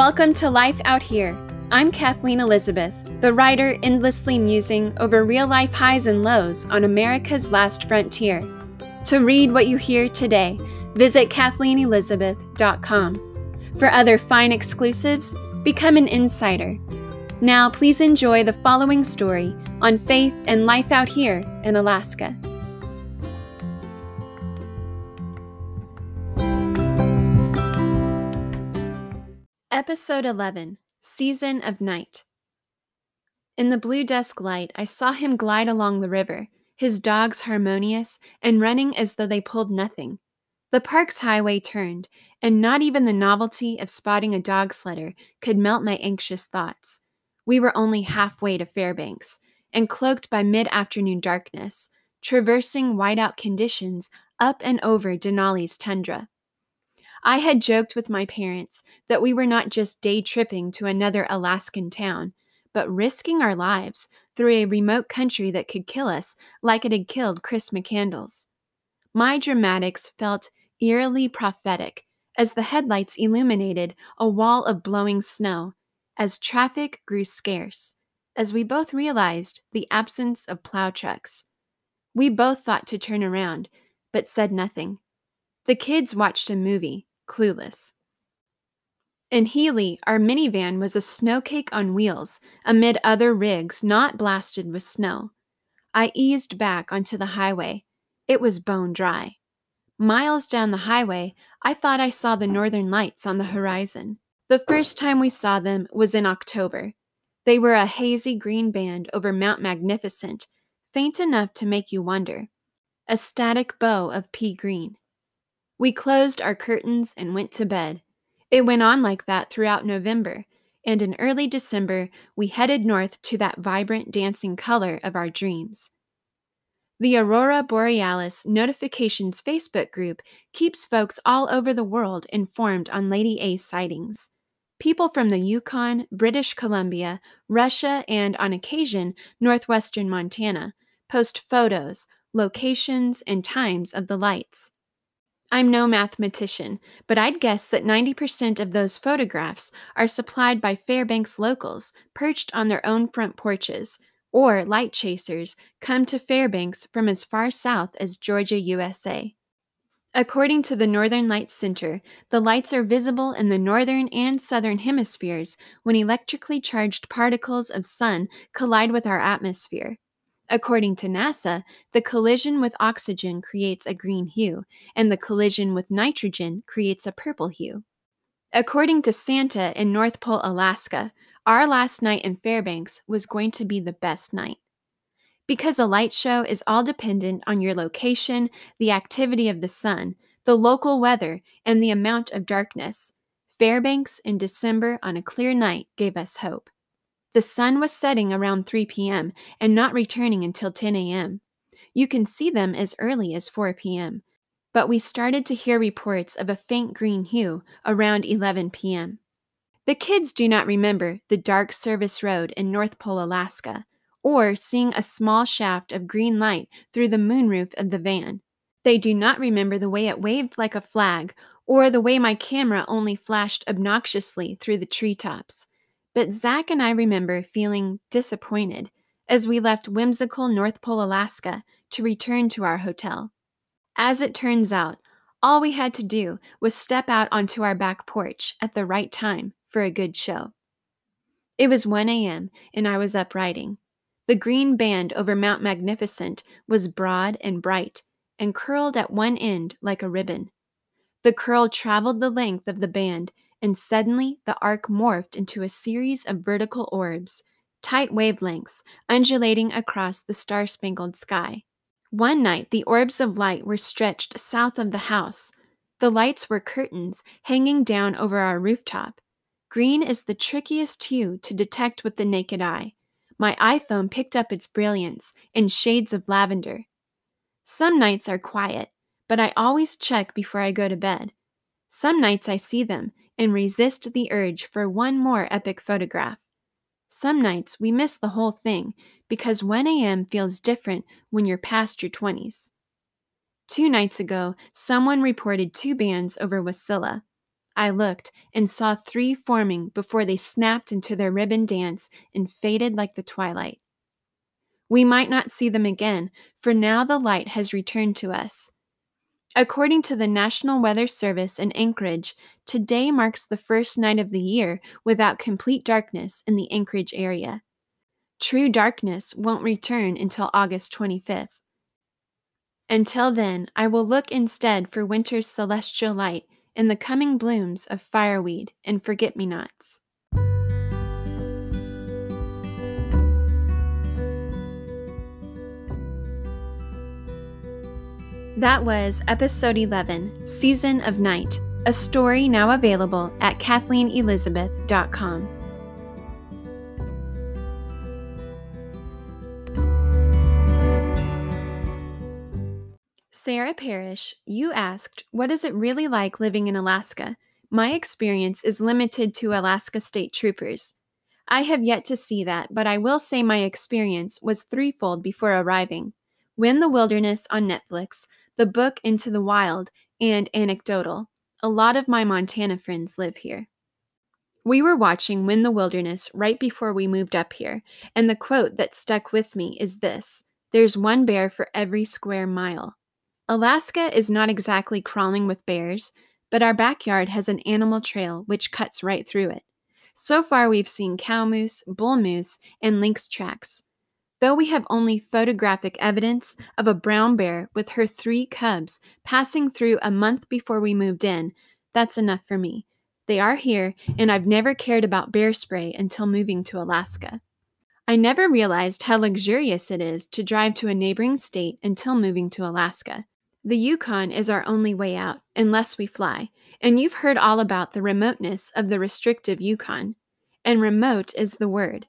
Welcome to Life Out Here. I'm Kathleen Elizabeth, the writer endlessly musing over real life highs and lows on America's last frontier. To read what you hear today, visit KathleenElizabeth.com. For other fine exclusives, become an insider. Now, please enjoy the following story on faith and life out here in Alaska. Episode 11 Season of Night. In the blue dusk light, I saw him glide along the river, his dogs harmonious and running as though they pulled nothing. The Parks highway turned, and not even the novelty of spotting a dog sledder could melt my anxious thoughts. We were only halfway to Fairbanks, and cloaked by mid afternoon darkness, traversing whiteout conditions up and over Denali's tundra. I had joked with my parents that we were not just day tripping to another Alaskan town, but risking our lives through a remote country that could kill us like it had killed Chris McCandless. My dramatics felt eerily prophetic as the headlights illuminated a wall of blowing snow, as traffic grew scarce, as we both realized the absence of plow trucks. We both thought to turn around, but said nothing. The kids watched a movie, clueless. In Healy, our minivan was a snowcake on wheels amid other rigs not blasted with snow. I eased back onto the highway. It was bone dry. Miles down the highway, I thought I saw the northern lights on the horizon. The first time we saw them was in October. They were a hazy green band over Mount Magnificent, faint enough to make you wonder. A static bow of pea green. We closed our curtains and went to bed. It went on like that throughout November, and in early December we headed north to that vibrant dancing color of our dreams. The Aurora Borealis Notifications Facebook group keeps folks all over the world informed on Lady A sightings. People from the Yukon, British Columbia, Russia, and on occasion, northwestern Montana post photos, locations, and times of the lights. I'm no mathematician, but I'd guess that 90% of those photographs are supplied by Fairbanks locals perched on their own front porches, or light chasers come to Fairbanks from as far south as Georgia, USA. According to the Northern Lights Center, the lights are visible in the northern and southern hemispheres when electrically charged particles of sun collide with our atmosphere. According to NASA, the collision with oxygen creates a green hue, and the collision with nitrogen creates a purple hue. According to Santa in North Pole, Alaska, our last night in Fairbanks was going to be the best night. Because a light show is all dependent on your location, the activity of the sun, the local weather, and the amount of darkness, Fairbanks in December on a clear night gave us hope. The sun was setting around 3 p.m. and not returning until 10 a.m. You can see them as early as 4 p.m., but we started to hear reports of a faint green hue around 11 p.m. The kids do not remember the dark service road in North Pole, Alaska, or seeing a small shaft of green light through the moonroof of the van. They do not remember the way it waved like a flag or the way my camera only flashed obnoxiously through the treetops. But Zach and I remember feeling disappointed as we left whimsical North Pole, Alaska to return to our hotel. As it turns out, all we had to do was step out onto our back porch at the right time for a good show. It was 1 a.m., and I was up writing. The green band over Mount Magnificent was broad and bright and curled at one end like a ribbon. The curl traveled the length of the band and suddenly the arc morphed into a series of vertical orbs, tight wavelengths, undulating across the star spangled sky. One night, the orbs of light were stretched south of the house. The lights were curtains hanging down over our rooftop. Green is the trickiest hue to detect with the naked eye. My iPhone picked up its brilliance in shades of lavender. Some nights are quiet, but I always check before I go to bed. Some nights I see them and resist the urge for one more epic photograph. Some nights we miss the whole thing because 1 a.m. feels different when you're past your 20s. Two nights ago, someone reported two bands over Wasilla. I looked and saw three forming before they snapped into their ribbon dance and faded like the twilight. We might not see them again, for now the light has returned to us. According to the National Weather Service in Anchorage, today marks the first night of the year without complete darkness in the Anchorage area. True darkness won't return until August 25th. Until then, I will look instead for winter's celestial light in the coming blooms of fireweed and forget me nots. That was episode 11, Season of Night, a story now available at KathleenElizabeth.com. Sarah Parrish, you asked, What is it really like living in Alaska? My experience is limited to Alaska State Troopers. I have yet to see that, but I will say my experience was threefold before arriving. Win the Wilderness on Netflix, the book Into the Wild, and Anecdotal. A lot of my Montana friends live here. We were watching Win the Wilderness right before we moved up here, and the quote that stuck with me is this There's one bear for every square mile. Alaska is not exactly crawling with bears, but our backyard has an animal trail which cuts right through it. So far, we've seen cow moose, bull moose, and lynx tracks. Though we have only photographic evidence of a brown bear with her three cubs passing through a month before we moved in, that's enough for me. They are here, and I've never cared about bear spray until moving to Alaska. I never realized how luxurious it is to drive to a neighboring state until moving to Alaska. The Yukon is our only way out, unless we fly, and you've heard all about the remoteness of the restrictive Yukon. And remote is the word.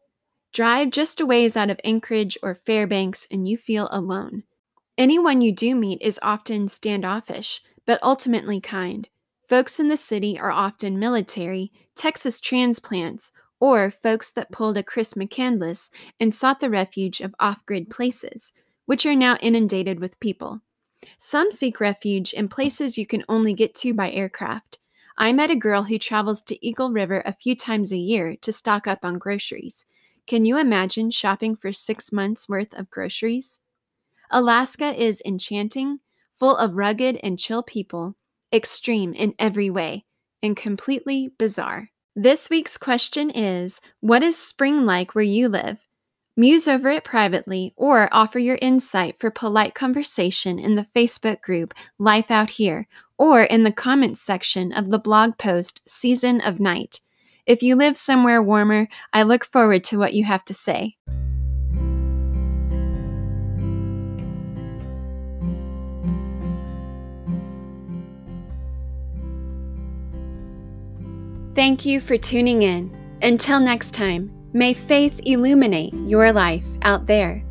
Drive just a ways out of Anchorage or Fairbanks and you feel alone. Anyone you do meet is often standoffish, but ultimately kind. Folks in the city are often military, Texas transplants, or folks that pulled a Chris McCandless and sought the refuge of off grid places, which are now inundated with people. Some seek refuge in places you can only get to by aircraft. I met a girl who travels to Eagle River a few times a year to stock up on groceries. Can you imagine shopping for six months' worth of groceries? Alaska is enchanting, full of rugged and chill people, extreme in every way, and completely bizarre. This week's question is What is spring like where you live? Muse over it privately or offer your insight for polite conversation in the Facebook group Life Out Here or in the comments section of the blog post Season of Night. If you live somewhere warmer, I look forward to what you have to say. Thank you for tuning in. Until next time. May faith illuminate your life out there.